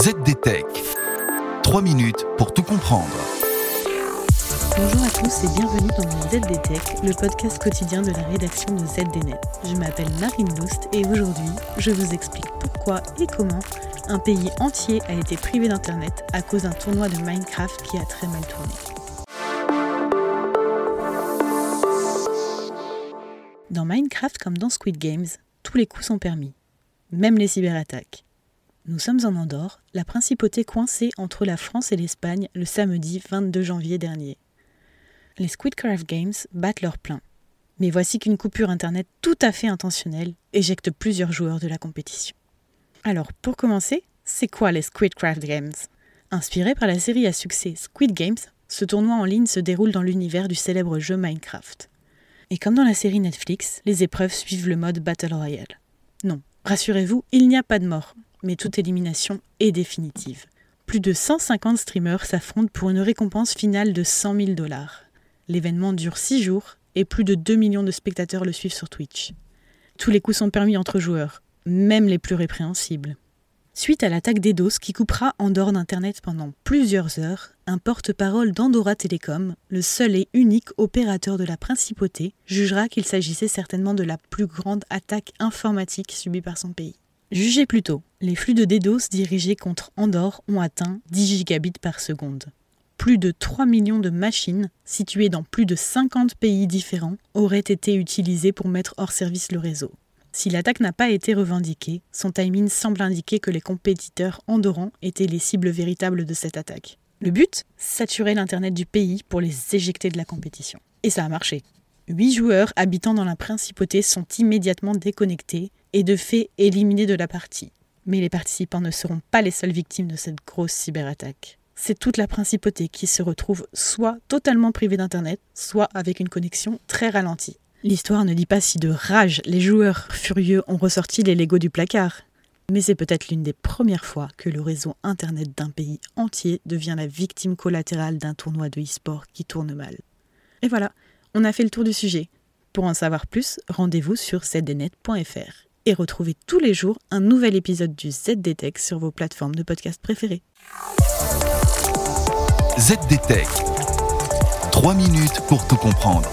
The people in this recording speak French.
ZDTech. 3 minutes pour tout comprendre. Bonjour à tous et bienvenue dans ZDTech, le podcast quotidien de la rédaction de ZDNet. Je m'appelle Marine Loust et aujourd'hui, je vous explique pourquoi et comment un pays entier a été privé d'Internet à cause d'un tournoi de Minecraft qui a très mal tourné. Dans Minecraft comme dans Squid Games, tous les coups sont permis, même les cyberattaques. Nous sommes en Andorre, la principauté coincée entre la France et l'Espagne le samedi 22 janvier dernier. Les Squidcraft Games battent leur plein. Mais voici qu'une coupure Internet tout à fait intentionnelle éjecte plusieurs joueurs de la compétition. Alors, pour commencer, c'est quoi les Squidcraft Games? Inspiré par la série à succès Squid Games, ce tournoi en ligne se déroule dans l'univers du célèbre jeu Minecraft. Et comme dans la série Netflix, les épreuves suivent le mode Battle Royale. Non, rassurez-vous, il n'y a pas de mort, mais toute élimination est définitive. Plus de 150 streamers s'affrontent pour une récompense finale de 100 000 dollars. L'événement dure 6 jours et plus de 2 millions de spectateurs le suivent sur Twitch. Tous les coups sont permis entre joueurs, même les plus répréhensibles. Suite à l'attaque d'Edos qui coupera Andorre d'Internet pendant plusieurs heures, un porte-parole d'Andorra Telecom, le seul et unique opérateur de la principauté, jugera qu'il s'agissait certainement de la plus grande attaque informatique subie par son pays. Jugez plutôt, les flux de DDoS dirigés contre Andorre ont atteint 10 gigabits par seconde. Plus de 3 millions de machines, situées dans plus de 50 pays différents, auraient été utilisées pour mettre hors service le réseau. Si l'attaque n'a pas été revendiquée, son timing semble indiquer que les compétiteurs andorrans étaient les cibles véritables de cette attaque. Le but? Saturer l'Internet du pays pour les éjecter de la compétition. Et ça a marché. Huit joueurs habitant dans la principauté sont immédiatement déconnectés et de fait éliminés de la partie. Mais les participants ne seront pas les seules victimes de cette grosse cyberattaque. C'est toute la principauté qui se retrouve soit totalement privée d'Internet, soit avec une connexion très ralentie. L'histoire ne dit pas si de rage les joueurs furieux ont ressorti les Legos du placard. Mais c'est peut-être l'une des premières fois que le réseau Internet d'un pays entier devient la victime collatérale d'un tournoi de e-sport qui tourne mal. Et voilà, on a fait le tour du sujet. Pour en savoir plus, rendez-vous sur zdnet.fr et retrouvez tous les jours un nouvel épisode du ZDTech sur vos plateformes de podcast préférées. ZDTech. 3 minutes pour tout comprendre.